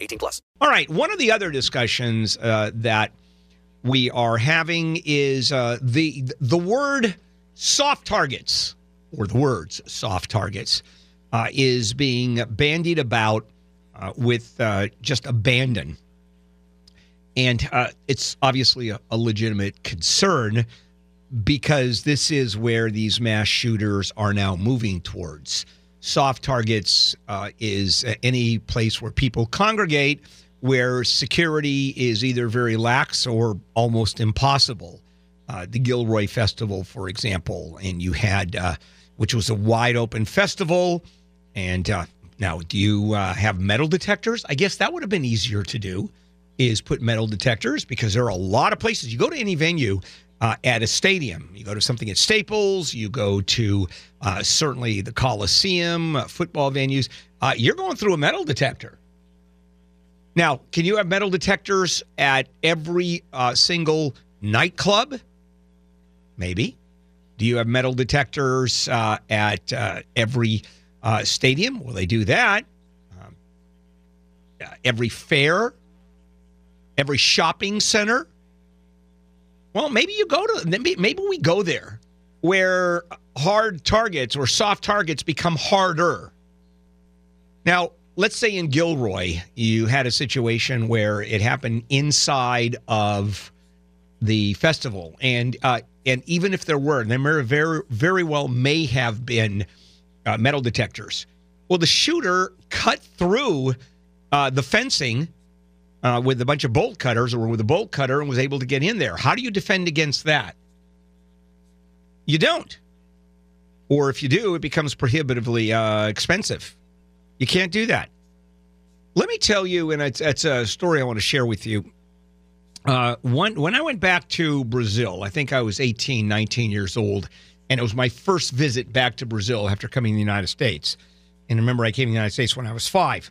18 plus. All right. One of the other discussions uh, that we are having is uh, the the word soft targets or the words soft targets uh, is being bandied about uh, with uh, just abandon. And uh, it's obviously a, a legitimate concern because this is where these mass shooters are now moving towards. Soft targets uh, is any place where people congregate where security is either very lax or almost impossible. Uh, the Gilroy Festival, for example, and you had, uh, which was a wide open festival. And uh, now, do you uh, have metal detectors? I guess that would have been easier to do is put metal detectors because there are a lot of places. You go to any venue uh, at a stadium, you go to something at Staples, you go to uh, certainly the Coliseum, uh, football venues, uh, you're going through a metal detector. Now, can you have metal detectors at every uh, single nightclub? Maybe. Do you have metal detectors uh, at every stadium? Will they do that? Um, every fair? every shopping center. Well, maybe you go to maybe we go there where hard targets or soft targets become harder. Now, let's say in Gilroy, you had a situation where it happened inside of the festival, and uh, and even if there were, there very very well may have been uh, metal detectors. Well, the shooter cut through uh, the fencing uh, with a bunch of bolt cutters or with a bolt cutter and was able to get in there. How do you defend against that? You don't. Or if you do, it becomes prohibitively uh, expensive. You can't do that. Let me tell you, and it's, it's a story I want to share with you. Uh, one, when I went back to Brazil, I think I was 18, 19 years old, and it was my first visit back to Brazil after coming to the United States. And remember, I came to the United States when I was five.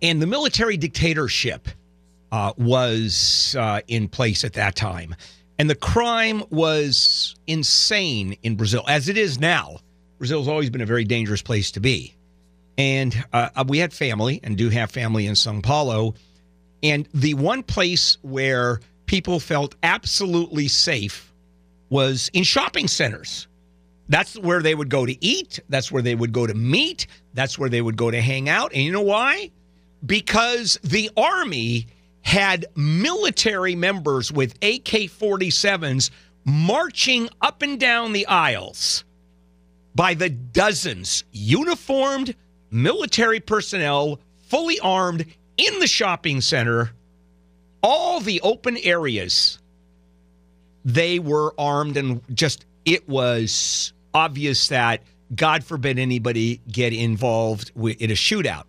And the military dictatorship uh, was uh, in place at that time. And the crime was insane in Brazil, as it is now. Brazil's always been a very dangerous place to be. And uh, we had family and do have family in Sao Paulo. And the one place where people felt absolutely safe was in shopping centers. That's where they would go to eat. That's where they would go to meet. That's where they would go to hang out. And you know why? because the Army had military members with AK 47s marching up and down the aisles by the dozens, uniformed military personnel, fully armed in the shopping center, all the open areas. They were armed, and just it was obvious that God forbid anybody get involved in a shootout.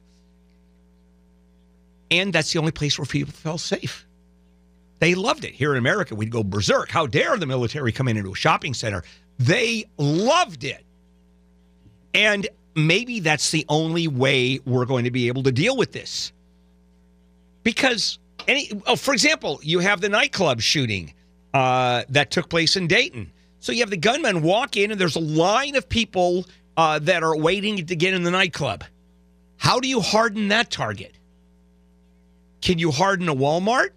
And that's the only place where people felt safe. They loved it. Here in America, we'd go berserk. How dare the military come in into a shopping center? They loved it. And maybe that's the only way we're going to be able to deal with this. Because any oh, for example, you have the nightclub shooting uh, that took place in Dayton. So you have the gunman walk in, and there's a line of people uh, that are waiting to get in the nightclub. How do you harden that target? Can you harden a Walmart?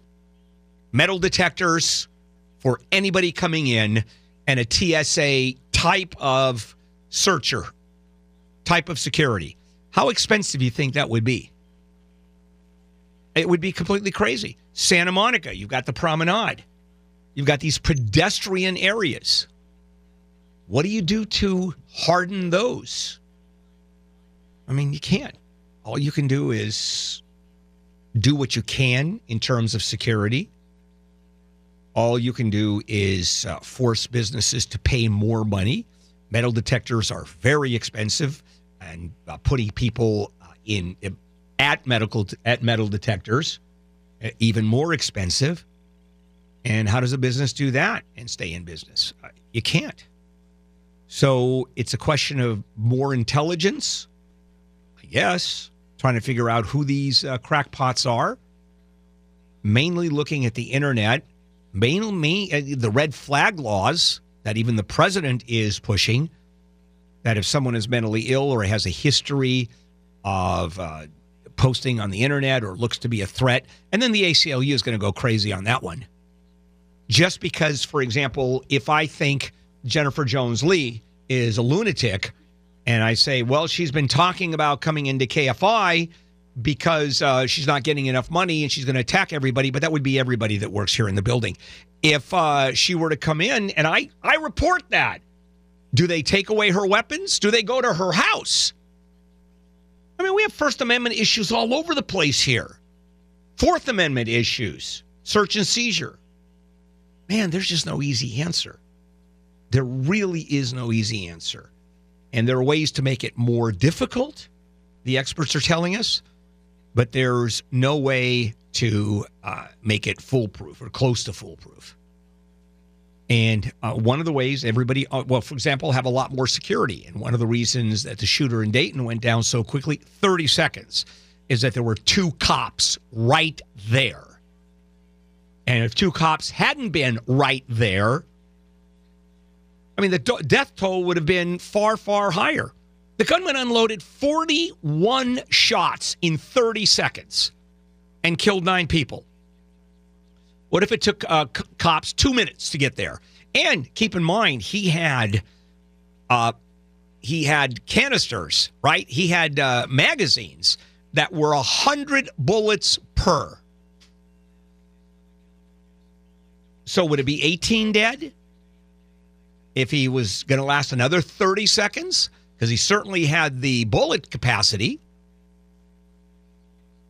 Metal detectors for anybody coming in and a TSA type of searcher, type of security. How expensive do you think that would be? It would be completely crazy. Santa Monica, you've got the promenade. You've got these pedestrian areas. What do you do to harden those? I mean, you can't. All you can do is do what you can in terms of security. All you can do is uh, force businesses to pay more money. Metal detectors are very expensive, and uh, putting people uh, in at medical at metal detectors, uh, even more expensive. And how does a business do that and stay in business? Uh, You can't. So it's a question of more intelligence, I guess, trying to figure out who these uh, crackpots are. Mainly looking at the internet, mainly uh, the red flag laws that even the president is pushing. That if someone is mentally ill or has a history of uh, posting on the internet or looks to be a threat, and then the ACLU is going to go crazy on that one. Just because, for example, if I think Jennifer Jones Lee is a lunatic, and I say, well, she's been talking about coming into KFI because uh, she's not getting enough money and she's going to attack everybody, but that would be everybody that works here in the building. If uh, she were to come in and I, I report that, do they take away her weapons? Do they go to her house? I mean, we have First Amendment issues all over the place here. Fourth Amendment issues, search and seizure. Man, there's just no easy answer. There really is no easy answer. And there are ways to make it more difficult, the experts are telling us, but there's no way to uh, make it foolproof or close to foolproof. And uh, one of the ways everybody, uh, well, for example, have a lot more security. And one of the reasons that the shooter in Dayton went down so quickly 30 seconds is that there were two cops right there. And if two cops hadn't been right there, I mean, the death toll would have been far, far higher. The gunman unloaded 41 shots in 30 seconds and killed nine people. What if it took uh, c- cops two minutes to get there? And keep in mind, he had uh, he had canisters, right? He had uh, magazines that were a hundred bullets per. So would it be 18 dead if he was going to last another 30 seconds? Because he certainly had the bullet capacity.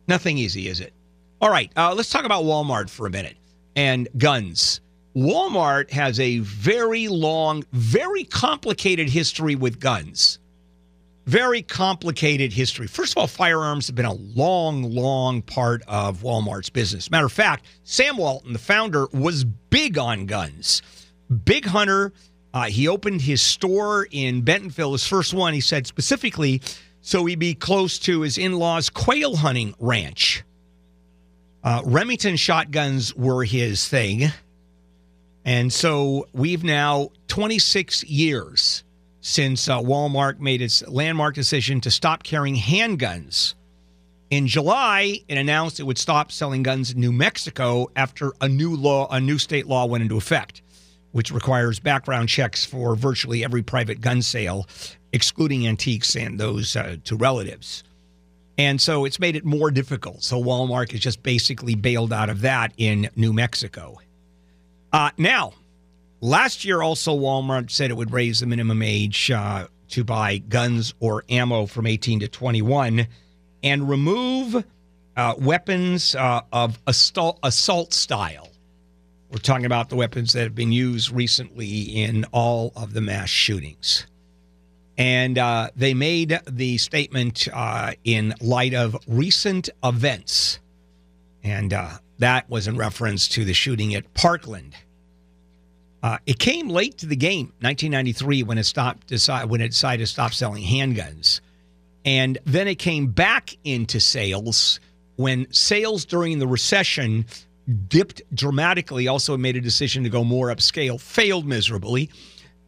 Nothing easy, is it? All right, uh, let's talk about Walmart for a minute and guns. Walmart has a very long, very complicated history with guns. Very complicated history. First of all, firearms have been a long, long part of Walmart's business. Matter of fact, Sam Walton, the founder, was big on guns. Big hunter. Uh, he opened his store in Bentonville, his first one, he said specifically, so he'd be close to his in law's quail hunting ranch. Uh, Remington shotguns were his thing. And so we've now 26 years since uh, Walmart made its landmark decision to stop carrying handguns. In July, it announced it would stop selling guns in New Mexico after a new law, a new state law went into effect, which requires background checks for virtually every private gun sale, excluding antiques and those uh, to relatives. And so it's made it more difficult. So Walmart is just basically bailed out of that in New Mexico. Uh, now, last year also Walmart said it would raise the minimum age uh, to buy guns or ammo from 18 to 21 and remove uh, weapons uh, of assault, assault style. We're talking about the weapons that have been used recently in all of the mass shootings. And uh, they made the statement uh, in light of recent events. And uh, that was in reference to the shooting at Parkland. Uh, it came late to the game, 1993, when it stopped decide, when it decided to stop selling handguns, and then it came back into sales when sales during the recession dipped dramatically. Also, made a decision to go more upscale, failed miserably.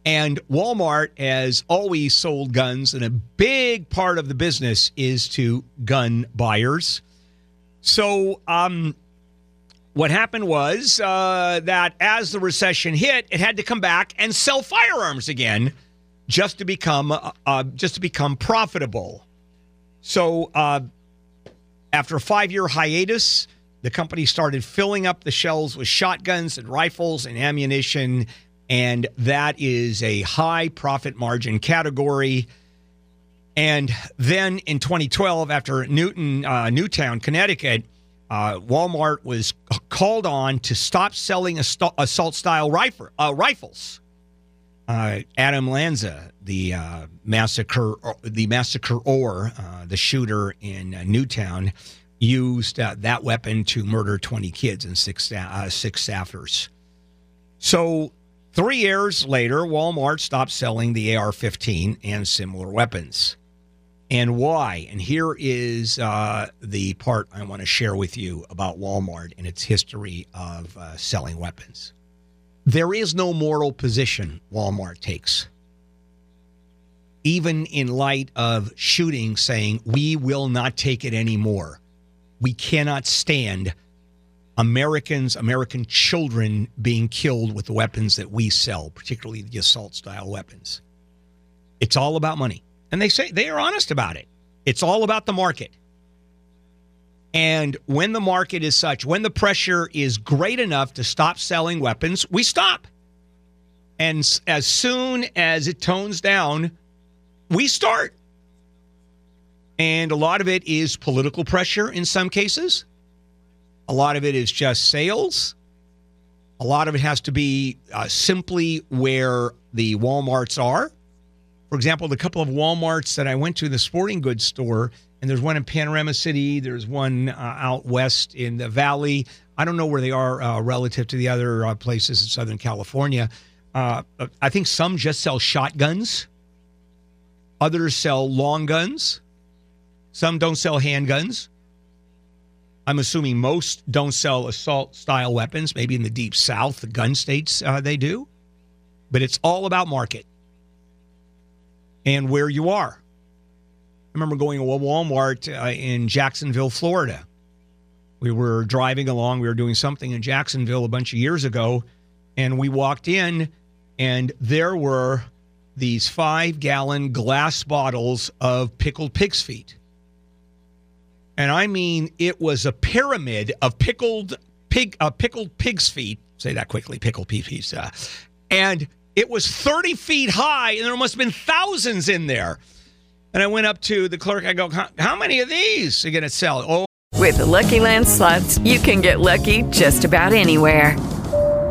And Walmart has always sold guns, and a big part of the business is to gun buyers. So, um, what happened was uh, that as the recession hit, it had to come back and sell firearms again, just to become uh, uh, just to become profitable. So, uh, after a five-year hiatus, the company started filling up the shelves with shotguns and rifles and ammunition and that is a high profit margin category. And then in 2012, after Newton, uh, Newtown, Connecticut, uh, Walmart was called on to stop selling assault style rifle, uh, rifles. uh, Adam Lanza, the uh, massacre, the massacre or uh, the shooter in uh, Newtown, used uh, that weapon to murder 20 kids and six uh, six staffers. So three years later, Walmart stopped selling the AR-15 and similar weapons. And why? And here is uh, the part I want to share with you about Walmart and its history of uh, selling weapons. There is no moral position Walmart takes. Even in light of shooting saying, we will not take it anymore. We cannot stand Americans, American children being killed with the weapons that we sell, particularly the assault style weapons. It's all about money. And they say they are honest about it. It's all about the market. And when the market is such, when the pressure is great enough to stop selling weapons, we stop. And as soon as it tones down, we start. And a lot of it is political pressure in some cases. A lot of it is just sales. A lot of it has to be uh, simply where the Walmarts are. For example, the couple of Walmarts that I went to, the sporting goods store, and there's one in Panorama City, there's one uh, out west in the valley. I don't know where they are uh, relative to the other uh, places in Southern California. Uh, I think some just sell shotguns, others sell long guns, some don't sell handguns. I'm assuming most don't sell assault style weapons. Maybe in the deep south, the gun states, uh, they do. But it's all about market and where you are. I remember going to Walmart uh, in Jacksonville, Florida. We were driving along, we were doing something in Jacksonville a bunch of years ago, and we walked in, and there were these five gallon glass bottles of pickled pig's feet. And I mean, it was a pyramid of pickled pig, uh, pickled pig's feet. Say that quickly, pickled pig. Uh, and it was 30 feet high, and there must have been thousands in there. And I went up to the clerk. I go, "How, many of these are going to sell?" Oh, With the Lucky Land slots, you can get lucky just about anywhere.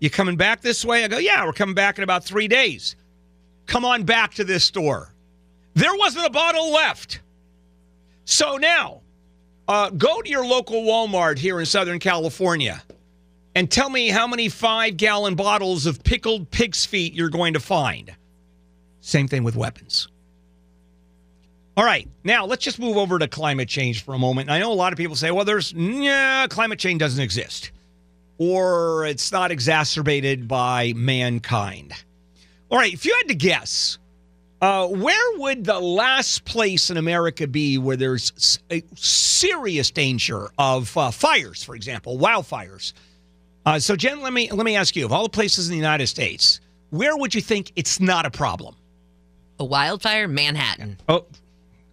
You coming back this way? I go, yeah, we're coming back in about three days. Come on back to this store. There wasn't a bottle left. So now, uh, go to your local Walmart here in Southern California and tell me how many five gallon bottles of pickled pig's feet you're going to find. Same thing with weapons. All right, now let's just move over to climate change for a moment. I know a lot of people say, well, there's, yeah, climate change doesn't exist or it's not exacerbated by mankind. All right, if you had to guess, uh, where would the last place in America be where there's a serious danger of uh, fires, for example, wildfires? Uh, so, Jen, let me let me ask you: of all the places in the United States, where would you think it's not a problem? A wildfire, Manhattan. Oh,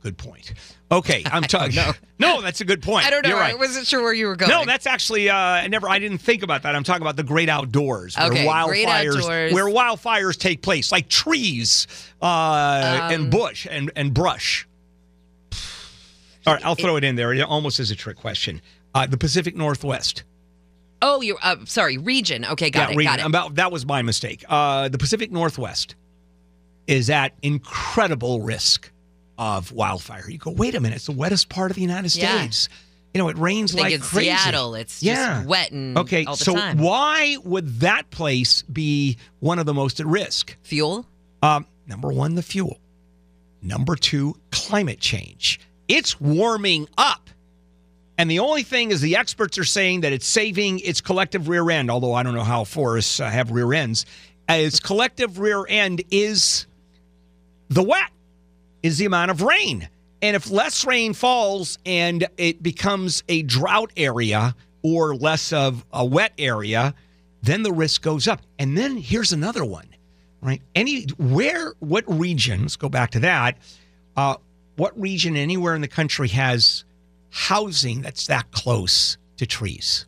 good point. Okay, I'm talking. know. No, that's a good point. I don't know. You're right. I wasn't sure where you were going. No, that's actually uh, I never. I didn't think about that. I'm talking about the great outdoors, where Okay, wildfires, outdoors. where wildfires take place, like trees uh, Um, and bush and and brush. All right, I'll throw it in there, It almost is a trick question. Uh, the Pacific Northwest. Oh, you're uh, sorry, region. Okay, got it. region. Got it. About that was my mistake. Uh, the Pacific Northwest is at incredible risk of wildfire. You go, wait a minute, it's the wettest part of the United Yeah. States. You know, it rains like it's crazy. Seattle. It's Yeah. just wet and Okay, all the so time. why would that place be one of the most at risk? Fuel. Um, number one, the fuel. Number two, climate change. It's warming up. And the only thing is, the experts are saying that it's saving its collective rear end, although I don't know how forests uh, have rear ends. Uh, its collective rear end is the wet, is the amount of rain. And if less rain falls and it becomes a drought area or less of a wet area, then the risk goes up. And then here's another one, right? Any where, what region? Let's go back to that. Uh, what region anywhere in the country has housing that's that close to trees?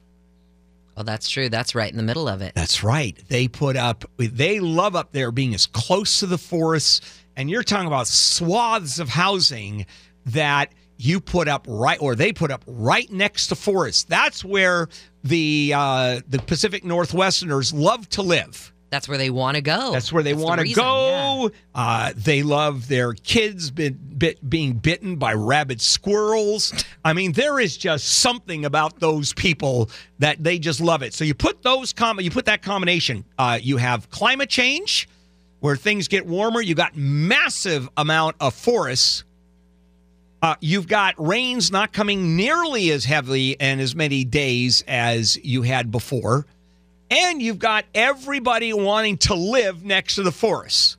Well, that's true. That's right in the middle of it. That's right. They put up, they love up there being as close to the forests. And you're talking about swaths of housing that you put up right, or they put up right next to forests. That's where the uh, the Pacific Northwesterners love to live. That's where they want to go. That's where they want to reason, go. Uh, they love their kids been, bit, being bitten by rabid squirrels. I mean, there is just something about those people that they just love it. So you put those com- you put that combination. Uh, you have climate change, where things get warmer. You got massive amount of forests. Uh, you've got rains not coming nearly as heavily and as many days as you had before. And you've got everybody wanting to live next to the forests.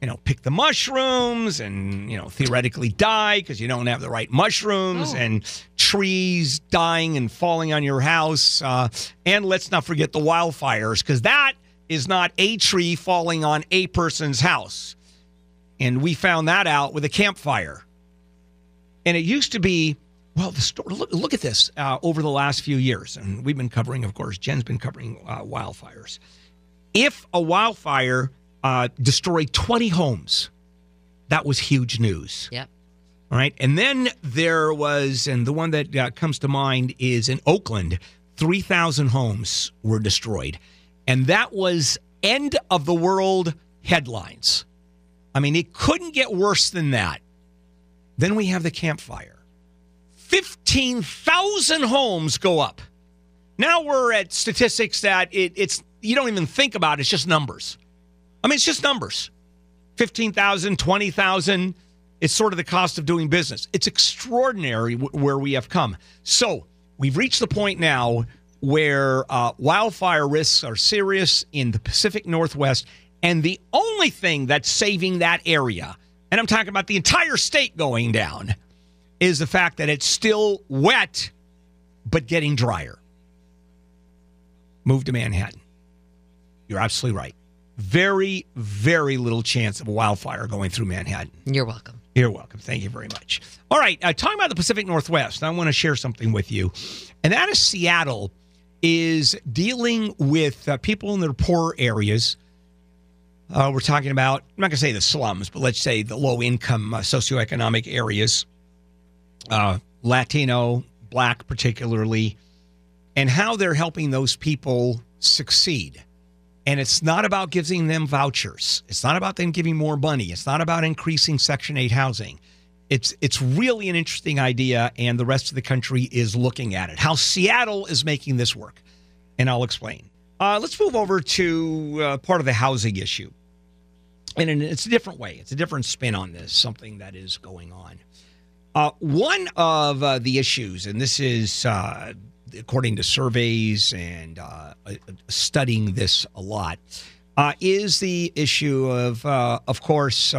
You know, pick the mushrooms and, you know, theoretically die because you don't have the right mushrooms and trees dying and falling on your house. Uh, and let's not forget the wildfires because that is not a tree falling on a person's house. And we found that out with a Camp Fire. And it used to be, well, the story, look, look at this uh, over the last few years. And we've been covering, of course, Jen's been covering uh, wildfires. If a wildfire uh, destroyed 20 homes, that was huge news. Yep. All right. And then there was, and the one that uh, comes to mind is in Oakland, 3,000 homes were destroyed. And that was end of the world headlines. I mean, it couldn't get worse than that. Then we have the Camp Fire. 15,000 homes go up. Now we're at statistics that it, it's you don't even think about, it's just numbers. I mean, it's just numbers. 15,000, 20,000. It's sort of the cost of doing business. It's extraordinary w- where we have come. So we've reached the point now where uh, wildfire risks are serious in the Pacific Northwest. And the only thing that's saving that area, and I'm talking about the entire state going down, is the fact that it's still wet, but getting drier. Move to Manhattan. You're absolutely right. Very, very little chance of a wildfire going through Manhattan. You're welcome. You're welcome. Thank you very much. All right, uh, talking about the Pacific Northwest, I want to share something with you, and that is Seattle is dealing with uh, people in their poor areas. Uh, we're talking about, I'm not going to say the slums, but let's say the low income uh, socioeconomic areas, uh, Latino, Black particularly, and how they're helping those people succeed. And it's not about giving them vouchers. It's not about them giving more money. It's not about increasing Section 8 housing. It's it's really an interesting idea, and the rest of the country is looking at it. How Seattle is making this work, and I'll explain. Uh, let's move over to uh, part of the housing issue, and it's a different way. It's a different spin on this. Something that is going on. Uh, one of uh, the issues, and this is uh, according to surveys and uh, studying this a lot, is the issue of, of course,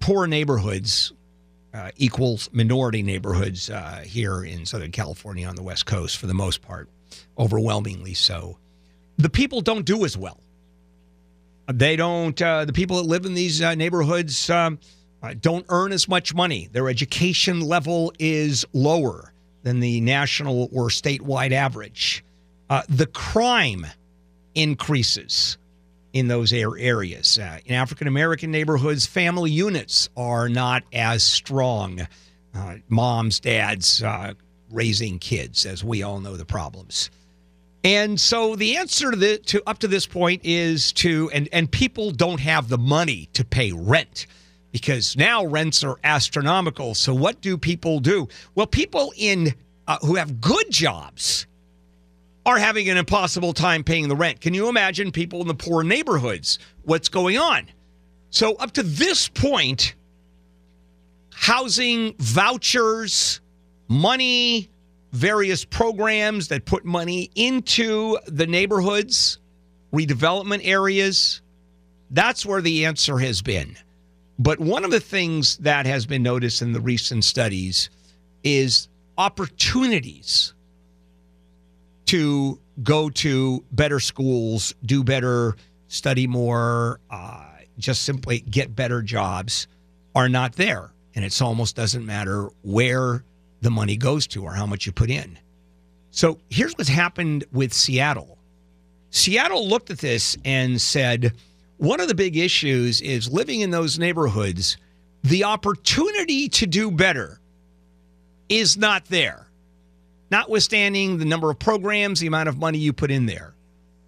poor neighborhoods uh, equals minority neighborhoods uh, here in Southern California on the West Coast for the most part, overwhelmingly so. The people don't do as well. They don't. Uh, the people that live in these uh, neighborhoods um, uh, don't earn as much money. Their education level is lower than the national or statewide average. Uh, the crime increases in those ar- areas. Uh, in African American neighborhoods, family units are not as strong. Uh, moms, dads uh, raising kids, as we all know the problems. And so the answer to, the, to up to this point is to and and people don't have the money to pay rent because now rents are astronomical. So what do people do? Well, people in uh, who have good jobs are having an impossible time paying the rent. Can you imagine people in the poor neighborhoods? What's going on? So up to this point, housing vouchers, money, various programs that put money into the neighborhoods, redevelopment areas. That's where the answer has been. But one of the things that has been noticed in the recent studies is opportunities to go to better schools, do better, study more, uh, just simply get better jobs are not there. And it almost doesn't matter where the money goes to or how much you put in. So here's what's happened with Seattle. Seattle looked at this and said, one of the big issues is living in those neighborhoods, the opportunity to do better is not there, notwithstanding the number of programs, the amount of money you put in there.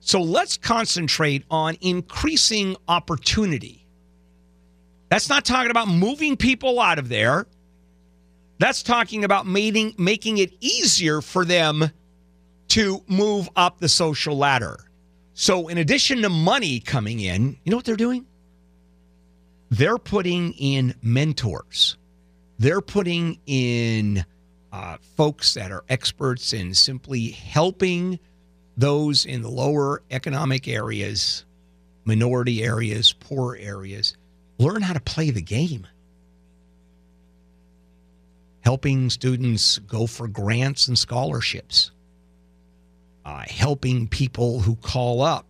So let's concentrate on increasing opportunity. That's not talking about moving people out of there. That's talking about making, making it easier for them to move up the social ladder. So, in addition to money coming in, you know what they're doing? They're putting in mentors. They're putting in uh, folks that are experts in simply helping those in the lower economic areas, minority areas, poor areas, learn how to play the game. Helping students go for grants and scholarships uh, helping people who call up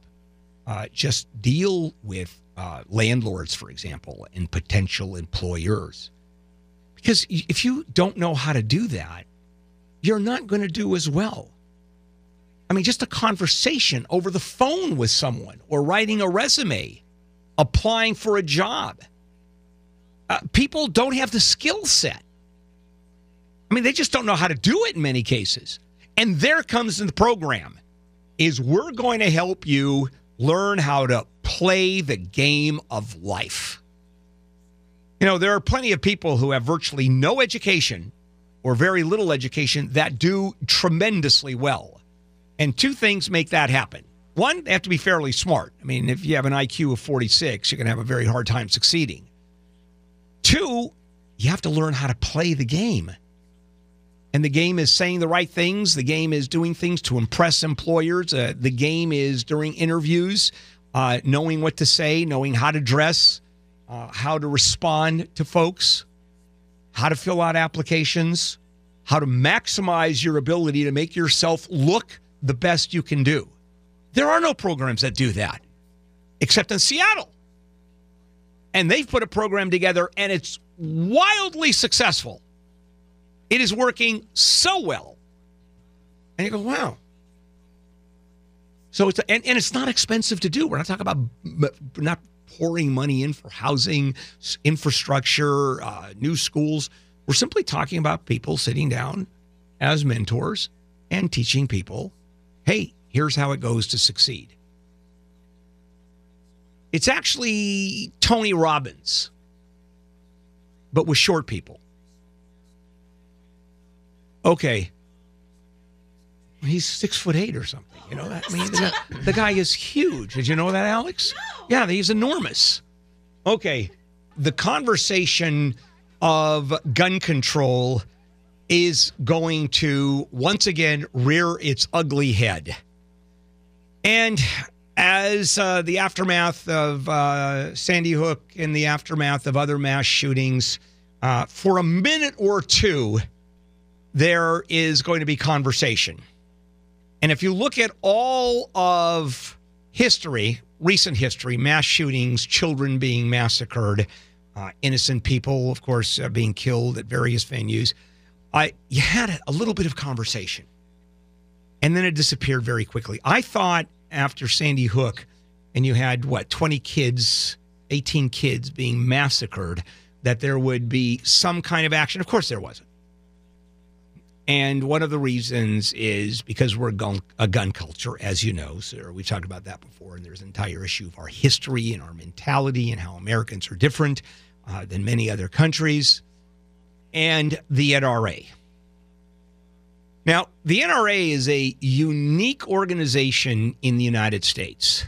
uh, just deal with uh, landlords, for example, and potential employers. Because if you don't know how to do that, you're not going to do as well. I mean, just a conversation over the phone with someone or writing a resume, applying for a job. Uh, people don't have the skill set. I mean, they just don't know how to do it in many cases. And there comes in the program is we're going to help you learn how to play the game of life. You know, there are plenty of people who have virtually no education or very little education that do tremendously well. And two things make that happen. One, they have to be fairly smart. I mean, if you have an IQ of 46, you're going to have a very hard time succeeding. Two, you have to learn how to play the game and the game is saying the right things. The game is doing things to impress employers. Uh, the game is during interviews, uh, knowing what to say, knowing how to dress, uh, how to respond to folks, how to fill out applications, how to maximize your ability to make yourself look the best you can do. There are no programs that do that, except in Seattle. And they've put a program together, and it's wildly successful. It is working so well. And you go, wow. So it's and, and it's not expensive to do. We're not talking about not pouring money in for housing, infrastructure, uh, new schools. We're simply talking about people sitting down as mentors and teaching people, hey, here's how it goes to succeed. It's actually Tony Robbins, but with short people okay, he's six foot eight or something. You know that? I mean, the, the guy is huge. Did you know that, Alex? Yeah, he's enormous. Okay, the conversation of gun control is going to once again rear its ugly head. And as uh, the aftermath of uh, Sandy Hook and the aftermath of other mass shootings, uh, for a minute or two, there is going to be conversation. And if you look at all of history, recent history, mass shootings, children being massacred, uh, innocent people, of course, uh, being killed at various venues, I you had a little bit of conversation, and then it disappeared very quickly. I thought after Sandy Hook, and you had what twenty kids, eighteen kids being massacred, that there would be some kind of action. Of course, there wasn't. And one of the reasons is because we're a gun, a gun culture, as you know, sir. We've talked about that before. And there's an entire issue of our history and our mentality and how Americans are different uh, than many other countries. And the NRA. Now, the NRA is a unique organization in the United States.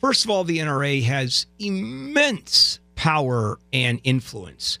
First of all, the NRA has immense power and influence.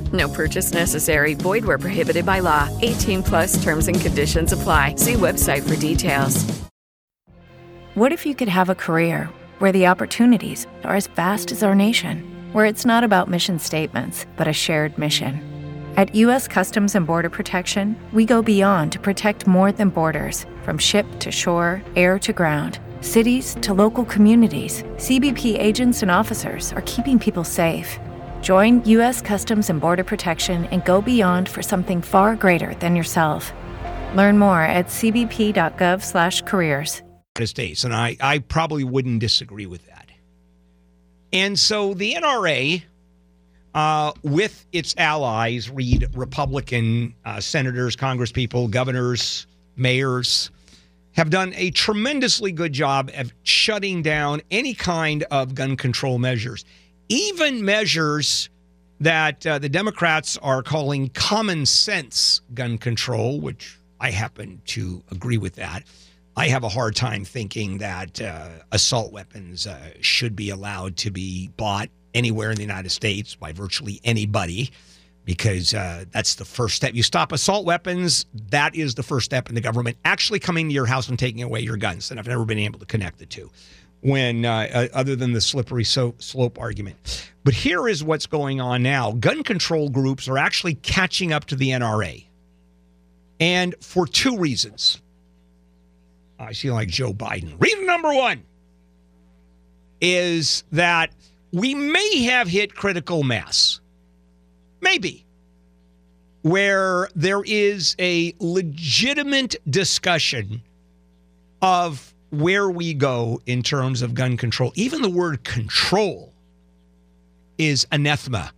No purchase necessary. Void where prohibited by law. 18 plus terms and conditions apply. See website for details. What if you could have a career where the opportunities are as vast as our nation, where it's not about mission statements, but a shared mission? At U.S. Customs and Border Protection, we go beyond to protect more than borders from ship to shore, air to ground. Cities to local communities, CBP agents and officers are keeping people safe. Join U.S. Customs and Border Protection and go beyond for something far greater than yourself. Learn more at cbp.gov/careers. United States, and I, I probably wouldn't disagree with that. And so the NRA, uh, with its allies, read Republican uh, senators, congresspeople, governors, mayors, have done a tremendously good job of shutting down any kind of gun control measures, even measures that uh, the Democrats are calling common sense gun control, which I happen to agree with that. I have a hard time thinking that uh, assault weapons uh, should be allowed to be bought anywhere in the United States by virtually anybody because uh, that's the first step. You stop assault weapons, that is the first step in the government actually coming to your house and taking away your guns. And I've never been able to connect the two when uh, uh, other than the slippery so- slope argument. But here is what's going on now. Gun control groups are actually catching up to the NRA. And for two reasons. I see like Joe Biden. Reason number one is that we may have hit critical mass. Maybe. Where there is a legitimate discussion of where we go in terms of gun control. Even the word control is anathema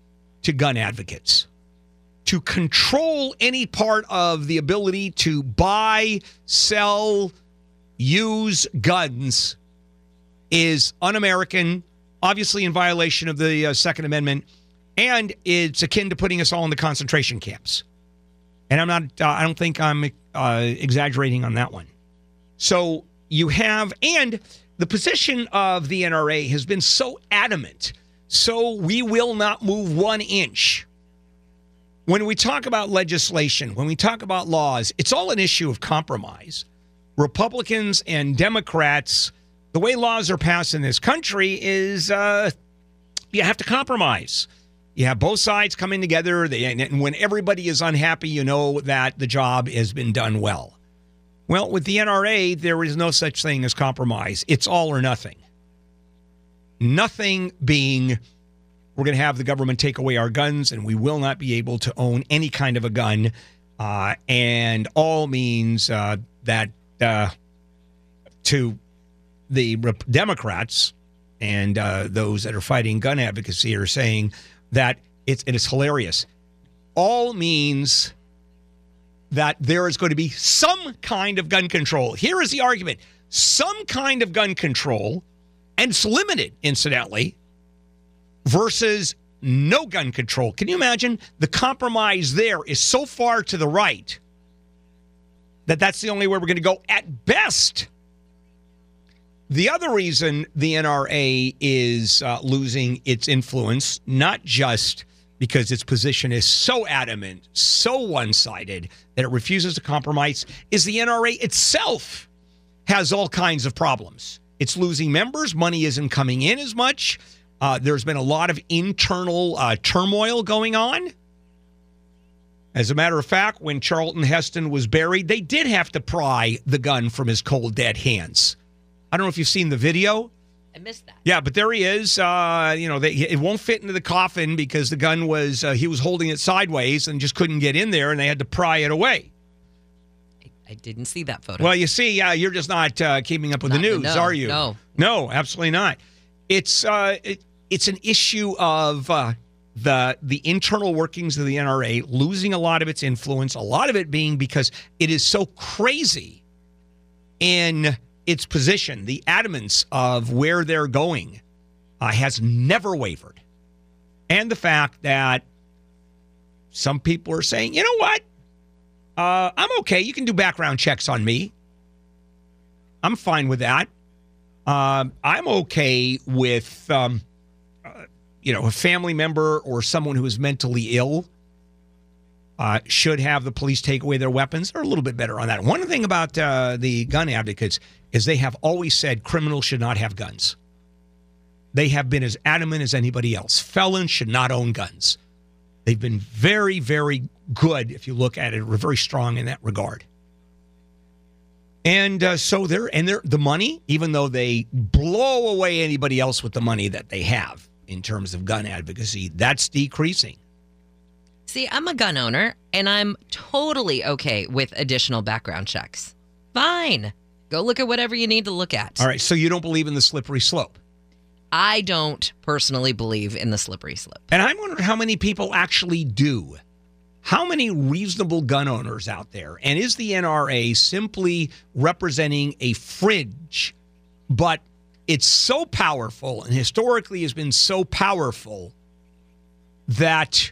to gun advocates. To control any part of the ability to buy, sell, use guns is un American, obviously in violation of the uh, Second Amendment, and it's akin to putting us all in the concentration camps. And I'm not, uh, I don't think I'm uh, exaggerating on that one. So you have, and the position of the NRA has been so adamant. So we will not move one inch. When we talk about legislation, when we talk about laws, it's all an issue of compromise. Republicans and Democrats, the way laws are passed in this country is uh, you have to compromise. You have both sides coming together, they, and when everybody is unhappy, you know that the job has been done well. Well, with the NRA, there is no such thing as compromise. It's all or nothing. Nothing being we're going to have the government take away our guns and we will not be able to own any kind of a gun. Uh, and all means uh, that uh, to the Rep- Democrats and uh, those that are fighting gun advocacy are saying that it's, it is hilarious. All means that there is going to be some kind of gun control. Here is the argument some kind of gun control, and it's limited, incidentally, versus no gun control. Can you imagine? The compromise there is so far to the right that that's the only way we're going to go at best. The other reason the NRA is uh, losing its influence, not just because its position is so adamant, so one sided that it refuses to compromise, is the NRA itself has all kinds of problems. It's losing members, money isn't coming in as much. Uh, there's been a lot of internal uh, turmoil going on. As a matter of fact, when Charlton Heston was buried, they did have to pry the gun from his cold, dead hands. I don't know if you've seen the video. I missed that. Yeah, but there he is. Uh, you know, they, it won't fit into the coffin because the gun was uh, he was holding it sideways and just couldn't get in there, and they had to pry it away. I, I didn't see that photo. Well, you see, uh, you're just not uh, keeping up with Not the news, know. are you? No. no, absolutely not. It's uh, it, it's an issue of uh, the the internal workings of the NRA losing a lot of its influence. A lot of it being because it is so crazy in its position. The adamance of where they're going uh, has never wavered, and the fact that some people are saying, you know what, uh, I'm okay. You can do background checks on me. I'm fine with that. Um, I'm okay with um, uh, you know, a family member or someone who is mentally ill uh, should have the police take away their weapons. They're a little bit better on that. One thing about uh, the gun advocates is they have always said criminals should not have guns. They have been as adamant as anybody else. Felons should not own guns. They've been very, very good if you look at it. We're very strong in that regard. And uh, so they're and they're the money, even though they blow away anybody else with the money that they have in terms of gun advocacy, that's decreasing. See, I'm a gun owner and I'm totally okay with additional background checks. Fine. Go look at whatever you need to look at. All right, so you don't believe in the slippery slope. I don't personally believe in the slippery slope. And I'm wondering how many people actually do. How many reasonable gun owners out there? And is the NRA simply representing a fringe, but it's so powerful and historically has been so powerful that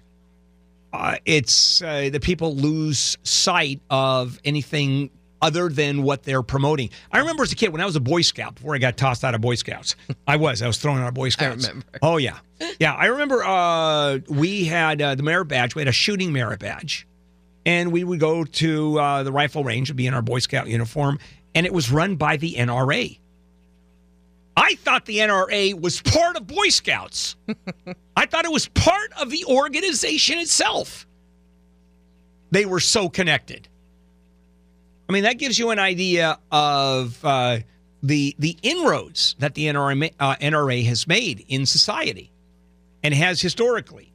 uh, it's uh, the people lose sight of anything other than what they're promoting. I remember as a kid when I was a Boy Scout before I got tossed out of Boy Scouts. I was. I was thrown out of Boy Scouts. I remember. Oh yeah, yeah. I remember uh, we had uh, the merit badge. We had a shooting merit badge, and we would go to uh, the rifle range and be in our Boy Scout uniform, and it was run by the NRA. I thought the NRA was part of Boy Scouts. I thought it was part of the organization itself. They were so connected. I mean, that gives you an idea of uh, the the inroads that the NRA, uh, NRA has made in society and has historically.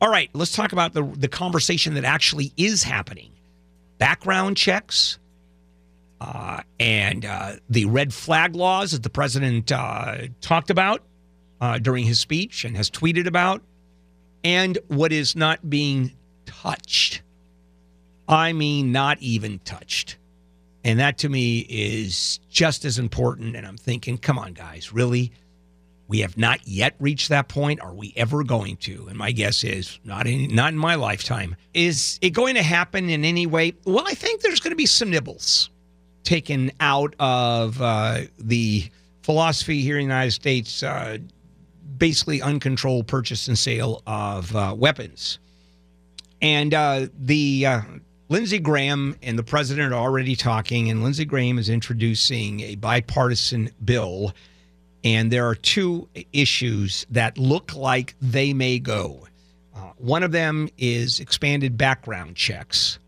All right, let's talk about the the conversation that actually is happening. Background checks uh, and uh, the red flag laws that the president uh, talked about uh, during his speech and has tweeted about, and what is not being touched. I mean, not even touched. And that to me is just as important. And I'm thinking, come on, guys, really? We have not yet reached that point. Are we ever going to? And my guess is not in not in my lifetime. Is it going to happen in any way? Well, I think there's going to be some nibbles taken out of uh, the philosophy here in the United States, uh, basically uncontrolled purchase and sale of uh, weapons. And uh, the uh, Lindsey Graham and the president are already talking, and Lindsey Graham is introducing a bipartisan bill. And there are two issues that look like they may go. Uh, one of them is expanded background checks.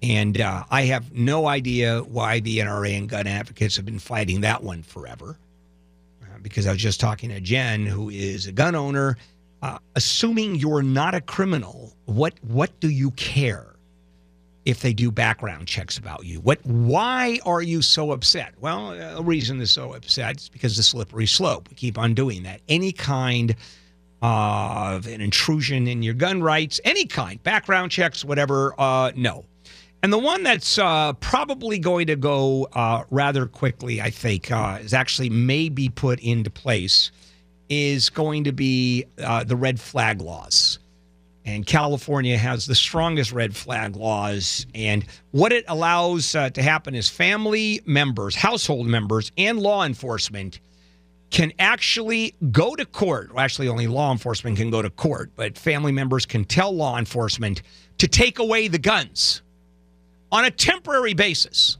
And uh, I have no idea why the NRA and gun advocates have been fighting that one forever. Uh, because I was just talking to Jen, who is a gun owner. Uh, assuming you're not a criminal, what what do you care? If they do background checks about you. What? Why are you so upset? Well, a reason they're so upset is because the slippery slope. We keep on doing that. Any kind of an intrusion in your gun rights, any kind, background checks, whatever. Uh, no. And the one that's uh, probably going to go uh, rather quickly, I think, uh, is actually may be put into place, is going to be uh, the red flag laws and California has the strongest red flag laws. And what it allows uh, to happen is family members, household members, and law enforcement can actually go to court. Well, actually, only law enforcement can go to court, but family members can tell law enforcement to take away the guns on a temporary basis.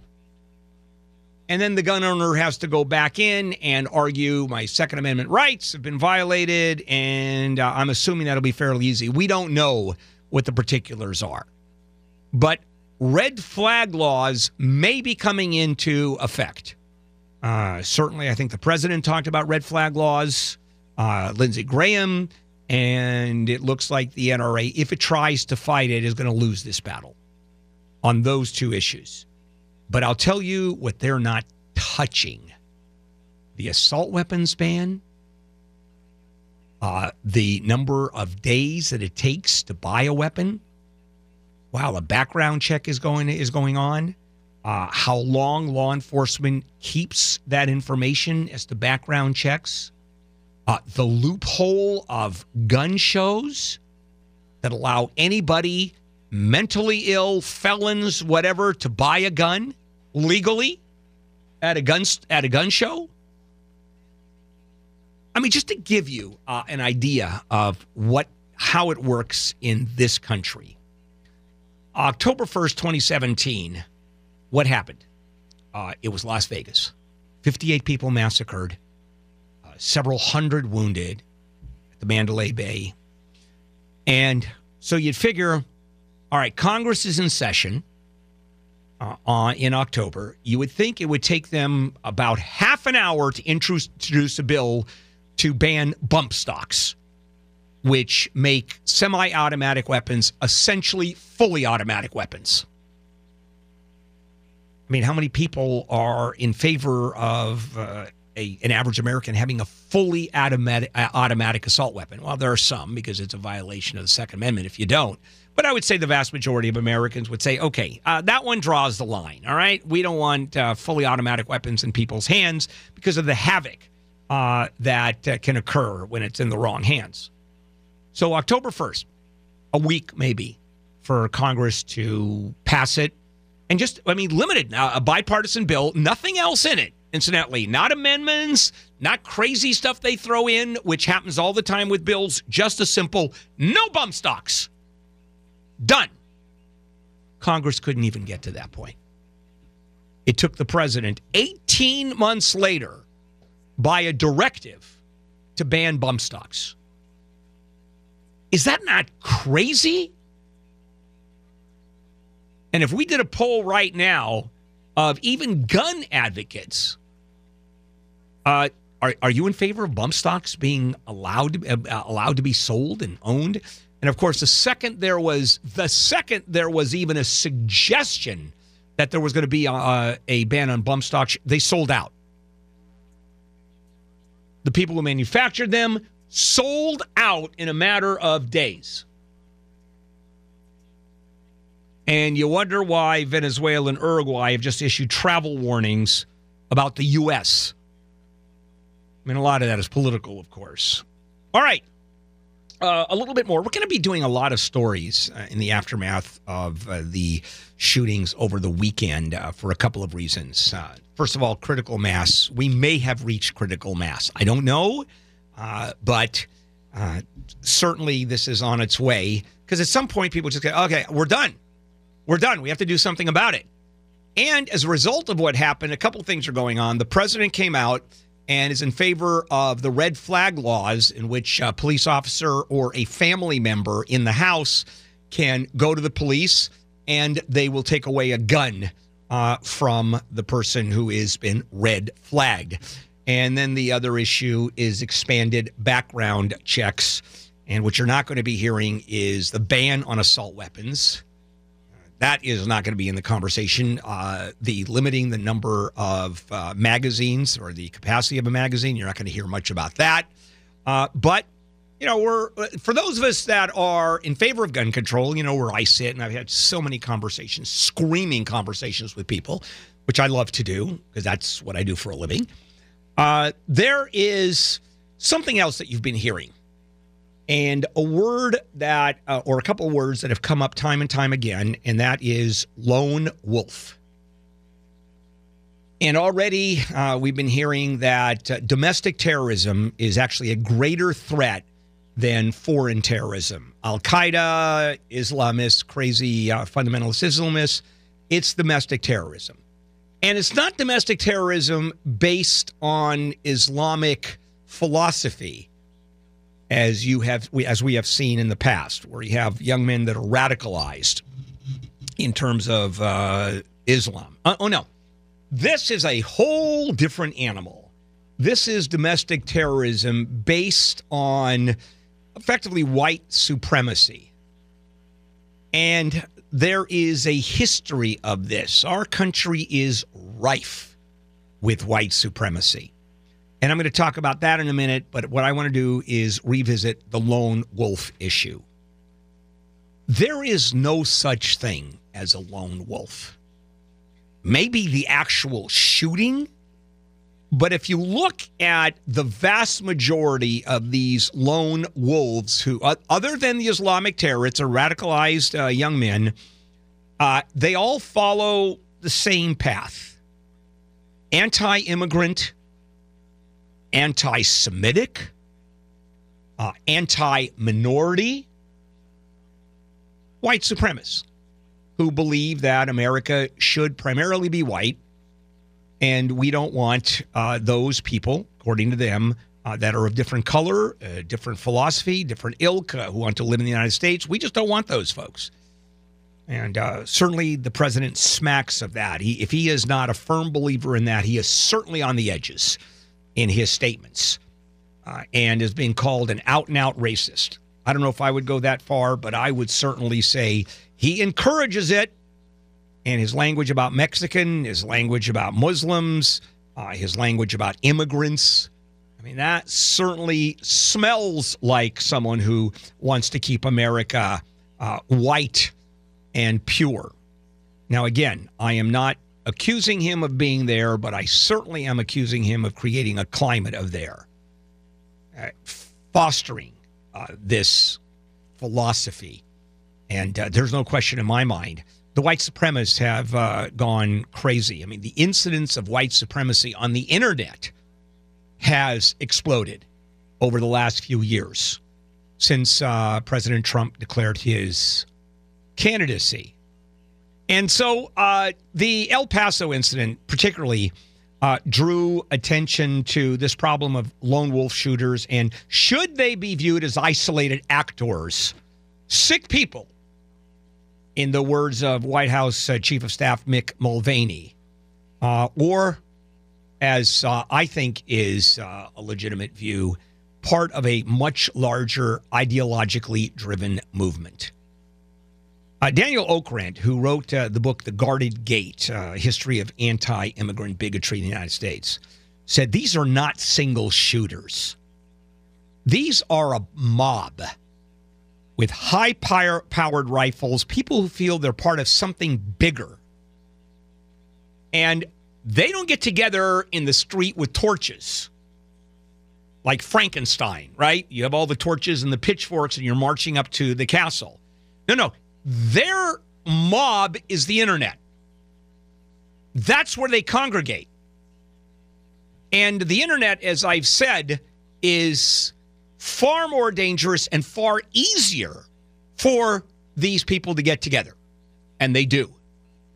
And then the gun owner has to go back in and argue my Second Amendment rights have been violated. And uh, I'm assuming that'll be fairly easy. We don't know what the particulars are. But red flag laws may be coming into effect. Uh, certainly, I think the president talked about red flag laws, uh, Lindsey Graham, and it looks like the NRA, if it tries to fight it, is going to lose this battle on those two issues. But I'll tell you what they're not touching the assault weapons ban, uh, the number of days that it takes to buy a weapon. Wow, a background check is going is going on. Uh, how long law enforcement keeps that information as to background checks. Uh, the loophole of gun shows that allow anybody mentally ill, felons, whatever, to buy a gun legally at a gun at a gun show? I mean, just to give you uh, an idea of what how it works in this country. October 1st, 2017, what happened? Uh, it was Las Vegas. 58 people massacred, uh, several hundred wounded at the Mandalay Bay. And so you'd figure, all right, Congress is in session uh, on, in October. You would think it would take them about half an hour to introduce a bill to ban bump stocks, which make semi automatic weapons essentially fully automatic weapons. I mean, how many people are in favor of uh, a, an average American having a fully automatic, automatic assault weapon? Well, there are some because it's a violation of the Second Amendment if you don't. But I would say the vast majority of Americans would say, okay, uh, that one draws the line. All right. We don't want uh, fully automatic weapons in people's hands because of the havoc uh, that uh, can occur when it's in the wrong hands. So, October 1st, a week maybe for Congress to pass it and just, I mean, limited, uh, a bipartisan bill, nothing else in it. Incidentally, not amendments, not crazy stuff they throw in, which happens all the time with bills. Just a simple no bump stocks. Done. Congress couldn't even get to that point. It took the president 18 months later by a directive to ban bump stocks. Is that not crazy? And if we did a poll right now of even gun advocates, uh, are, are you in favor of bump stocks being allowed uh, allowed to be sold and owned? And of course, the second there was the second there was even a suggestion that there was going to be a, a ban on bump stocks, they sold out. The people who manufactured them sold out in a matter of days. And you wonder why Venezuela and Uruguay have just issued travel warnings about the U.S. I mean, a lot of that is political, of course. All right. Uh, a little bit more. We're going to be doing a lot of stories uh, in the aftermath of uh, the shootings over the weekend uh, for a couple of reasons. Uh, first of all, critical mass. We may have reached critical mass. I don't know, uh, but certainly this is on its way because at some point people just go, okay, we're done. We're done. We have to do something about it. And as a result of what happened, a couple things are going on. The president came out and is in favor of the red flag laws, in which a police officer or a family member in the house can go to the police and they will take away a gun uh, from the person who has been red flagged. And then the other issue is expanded background checks. And what you're not going to be hearing is the ban on assault weapons that is not going to be in the conversation. Uh, the limiting the number of uh, magazines or the capacity of a magazine, you're not going to hear much about that. Uh, but you know, we're for those of us that are in favor of gun control. You know, where I sit, and I've had so many conversations, screaming conversations with people, which I love to do because that's what I do for a living. Uh, there is something else that you've been hearing and a word that, uh, or a couple of words that have come up time and time again, and that is lone wolf. And already uh, we've been hearing that uh, domestic terrorism is actually a greater threat than foreign terrorism. Al Qaeda, Islamists, crazy uh, fundamentalist Islamists, it's domestic terrorism. And it's not domestic terrorism based on Islamic philosophy as you have as we have seen in the past, where you have young men that are radicalized in terms of uh, Islam. Uh, oh no, this is a whole different animal. This is domestic terrorism based on effectively white supremacy. And there is a history of this. Our country is rife with white supremacy. And I'm going to talk about that in a minute, but what I want to do is revisit the lone wolf issue. There is no such thing as a lone wolf. Maybe the actual shooting, but if you look at the vast majority of these lone wolves, who, other than the Islamic terrorists or radicalized uh, young men, uh, they all follow the same path anti immigrant anti Semitic, uh, anti minority, white supremacists who believe that America should primarily be white. And we don't want uh, those people, according to them, uh, that are of different color, uh, different philosophy, different ilk, uh, who want to live in the United States. We just don't want those folks. And uh, certainly the president smacks of that. He, if he is not a firm believer in that, he is certainly on the edges in his statements uh, and is being called an out and out racist. I don't know if I would go that far, but I would certainly say he encourages it. And his language about Mexican, his language about Muslims, uh, his language about immigrants. I mean, that certainly smells like someone who wants to keep America uh, white and pure. Now, again, I am not accusing him of being there, but I certainly am accusing him of creating a climate of there, uh, fostering uh, this philosophy. And uh, there's no question in my mind. The white supremacists have uh, gone crazy. I mean, the incidence of white supremacy on the internet has exploded over the last few years since uh, President Trump declared his candidacy. And so uh, the El Paso incident, particularly, uh, drew attention to this problem of lone wolf shooters and should they be viewed as isolated actors, sick people, in the words of White House uh, Chief of Staff Mick Mulvaney, uh, or as uh, I think is uh, a legitimate view, part of a much larger ideologically driven movement. Uh, Daniel Okrent, who wrote uh, the book The Guarded Gate uh, History of Anti Immigrant Bigotry in the United States, said these are not single shooters. These are a mob with high powered rifles, people who feel they're part of something bigger. And they don't get together in the street with torches like Frankenstein, right? You have all the torches and the pitchforks and you're marching up to the castle. No, no. Their mob is the internet. That's where they congregate. And the internet, as I've said, is far more dangerous and far easier for these people to get together. And they do.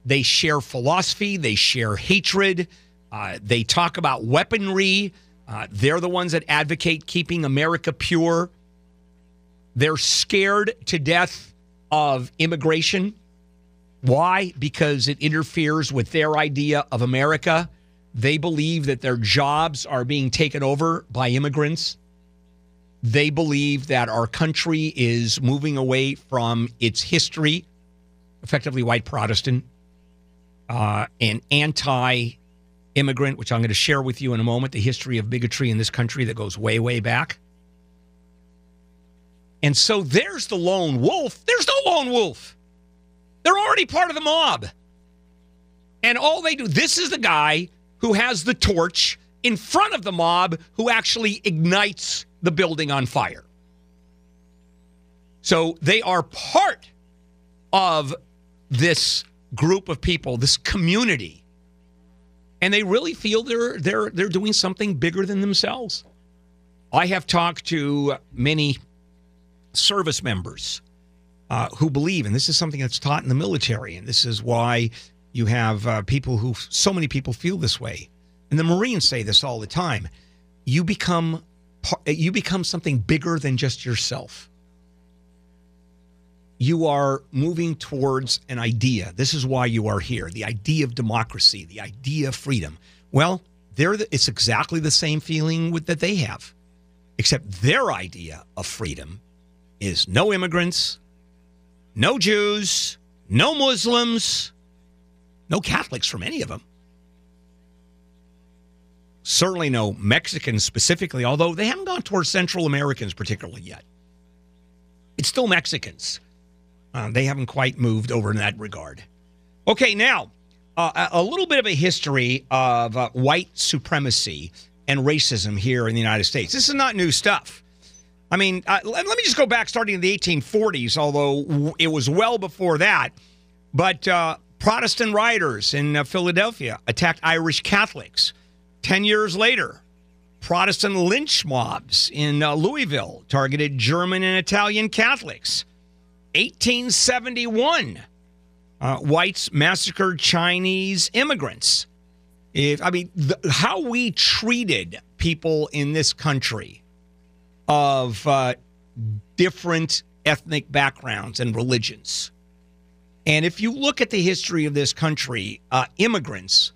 They share philosophy, they share hatred, uh, they talk about weaponry. Uh, they're the ones that advocate keeping America pure. They're scared to death of immigration. Why? Because it interferes with their idea of America. They believe that their jobs are being taken over by immigrants. They believe that our country is moving away from its history, effectively white Protestant, uh, and anti immigrant, which I'm going to share with you in a moment, the history of bigotry in this country that goes way, way back. And so there's the lone wolf. There's no lone wolf. They're already part of the mob. And all they do, this is the guy who has the torch in front of the mob who actually ignites the building on fire. So they are part of this group of people, this community. And they really feel they're they're they're doing something bigger than themselves. I have talked to many service members uh, who believe, and this is something that's taught in the military, and this is why you have uh, people who, so many people feel this way. And the Marines say this all the time. You become, you become something bigger than just yourself. You are moving towards an idea. This is why you are here. The idea of democracy, the idea of freedom. Well, they're the, it's exactly the same feeling with, that they have, except their idea of freedom is no immigrants, no Jews, no Muslims, no Catholics from any of them. Certainly no Mexicans specifically, although they haven't gone towards Central Americans particularly yet. It's still Mexicans. Uh, they haven't quite moved over in that regard. Okay, now, uh, a little bit of a history of uh, white supremacy and racism here in the United States. This is not new stuff. I mean, uh, let, let, me just go back starting in the 1840s, although it was well before that. But uh, Protestant rioters in uh, Philadelphia attacked Irish Catholics. Ten years later, Protestant lynch mobs in uh, Louisville targeted German and Italian Catholics. 1871, uh, whites massacred Chinese immigrants. If I mean how we treated people in this country of uh, different ethnic backgrounds and religions, and if you look at the history of this country, uh, immigrants,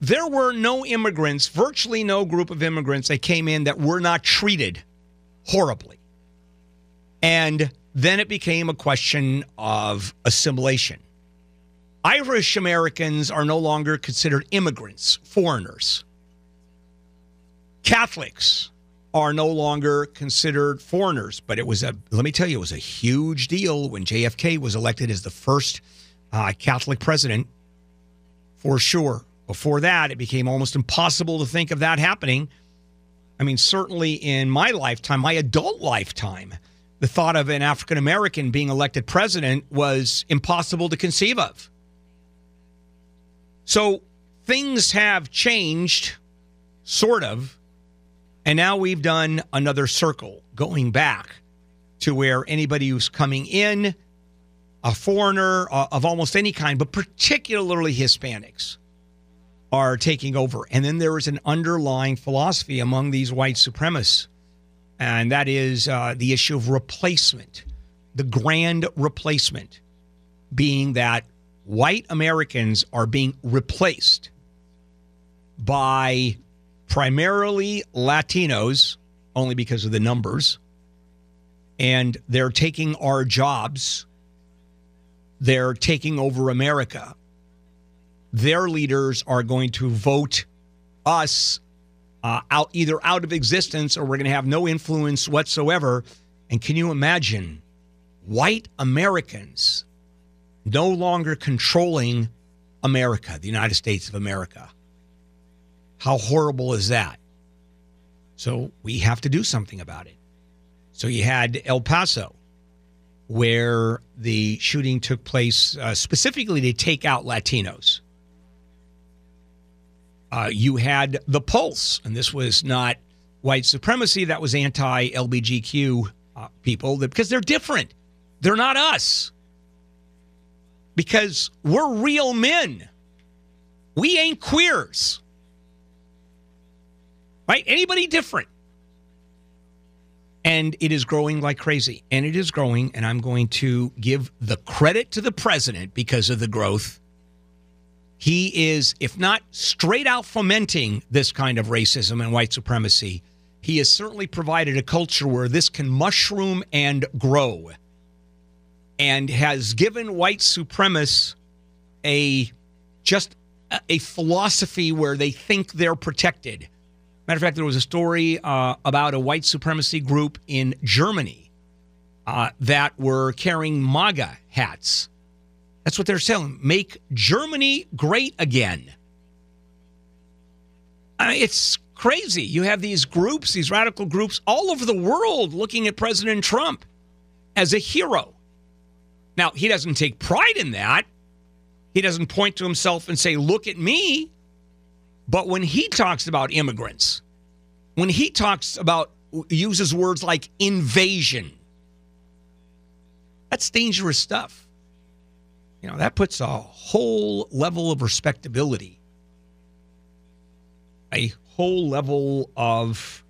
there were no immigrants, virtually no group of immigrants that came in that were not treated horribly, and then it became a question of assimilation. Irish Americans are no longer considered immigrants, foreigners. Catholics are no longer considered foreigners, but it was a, let me tell you, it was a huge deal when JFK was elected as the first uh, Catholic president, for sure. Before that, it became almost impossible to think of that happening. I mean, certainly in my lifetime, my adult lifetime, the thought of an African American being elected president was impossible to conceive of. So things have changed, sort of, and now we've done another circle going back to where anybody who's coming in, a foreigner uh, of almost any kind, but particularly Hispanics, are taking over. And then there is an underlying philosophy among these white supremacists, and that is uh, the issue of replacement, the grand replacement being that white Americans are being replaced by primarily Latinos, only because of the numbers, and they're taking our jobs. They're taking over America. Their leaders are going to vote us uh, out either out of existence or we're going to have no influence whatsoever. And can you imagine white Americans no longer controlling America, the United States of America. How horrible is that? So we have to do something about it. So you had El Paso, where the shooting took place uh, specifically to take out Latinos. Uh, you had the Pulse, and this was not white supremacy, that was anti LBGQ uh, people because they're different. They're not us because we're real men. We ain't queers. Right? Anybody different. And it is growing like crazy. And it is growing. And I'm going to give the credit to the president because of the growth. He is, if not straight out fomenting this kind of racism and white supremacy, he has certainly provided a culture where this can mushroom and grow and has given white supremacists a just a philosophy where they think they're protected. Matter of fact, there was a story uh, about a white supremacy group in Germany uh, that were carrying MAGA hats. That's what they're selling. Make Germany great again. I mean, it's crazy. You have these groups, these radical groups all over the world looking at President Trump as a hero. Now, he doesn't take pride in that. He doesn't point to himself and say, Look at me. But when he talks about immigrants, when he talks about, uses words like invasion, that's dangerous stuff. You know, that puts a whole level of respectability, a whole level of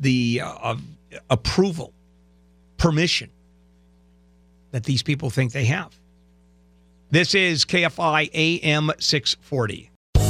the uh, of approval, permission that these people think they have. This is KFI AM 640.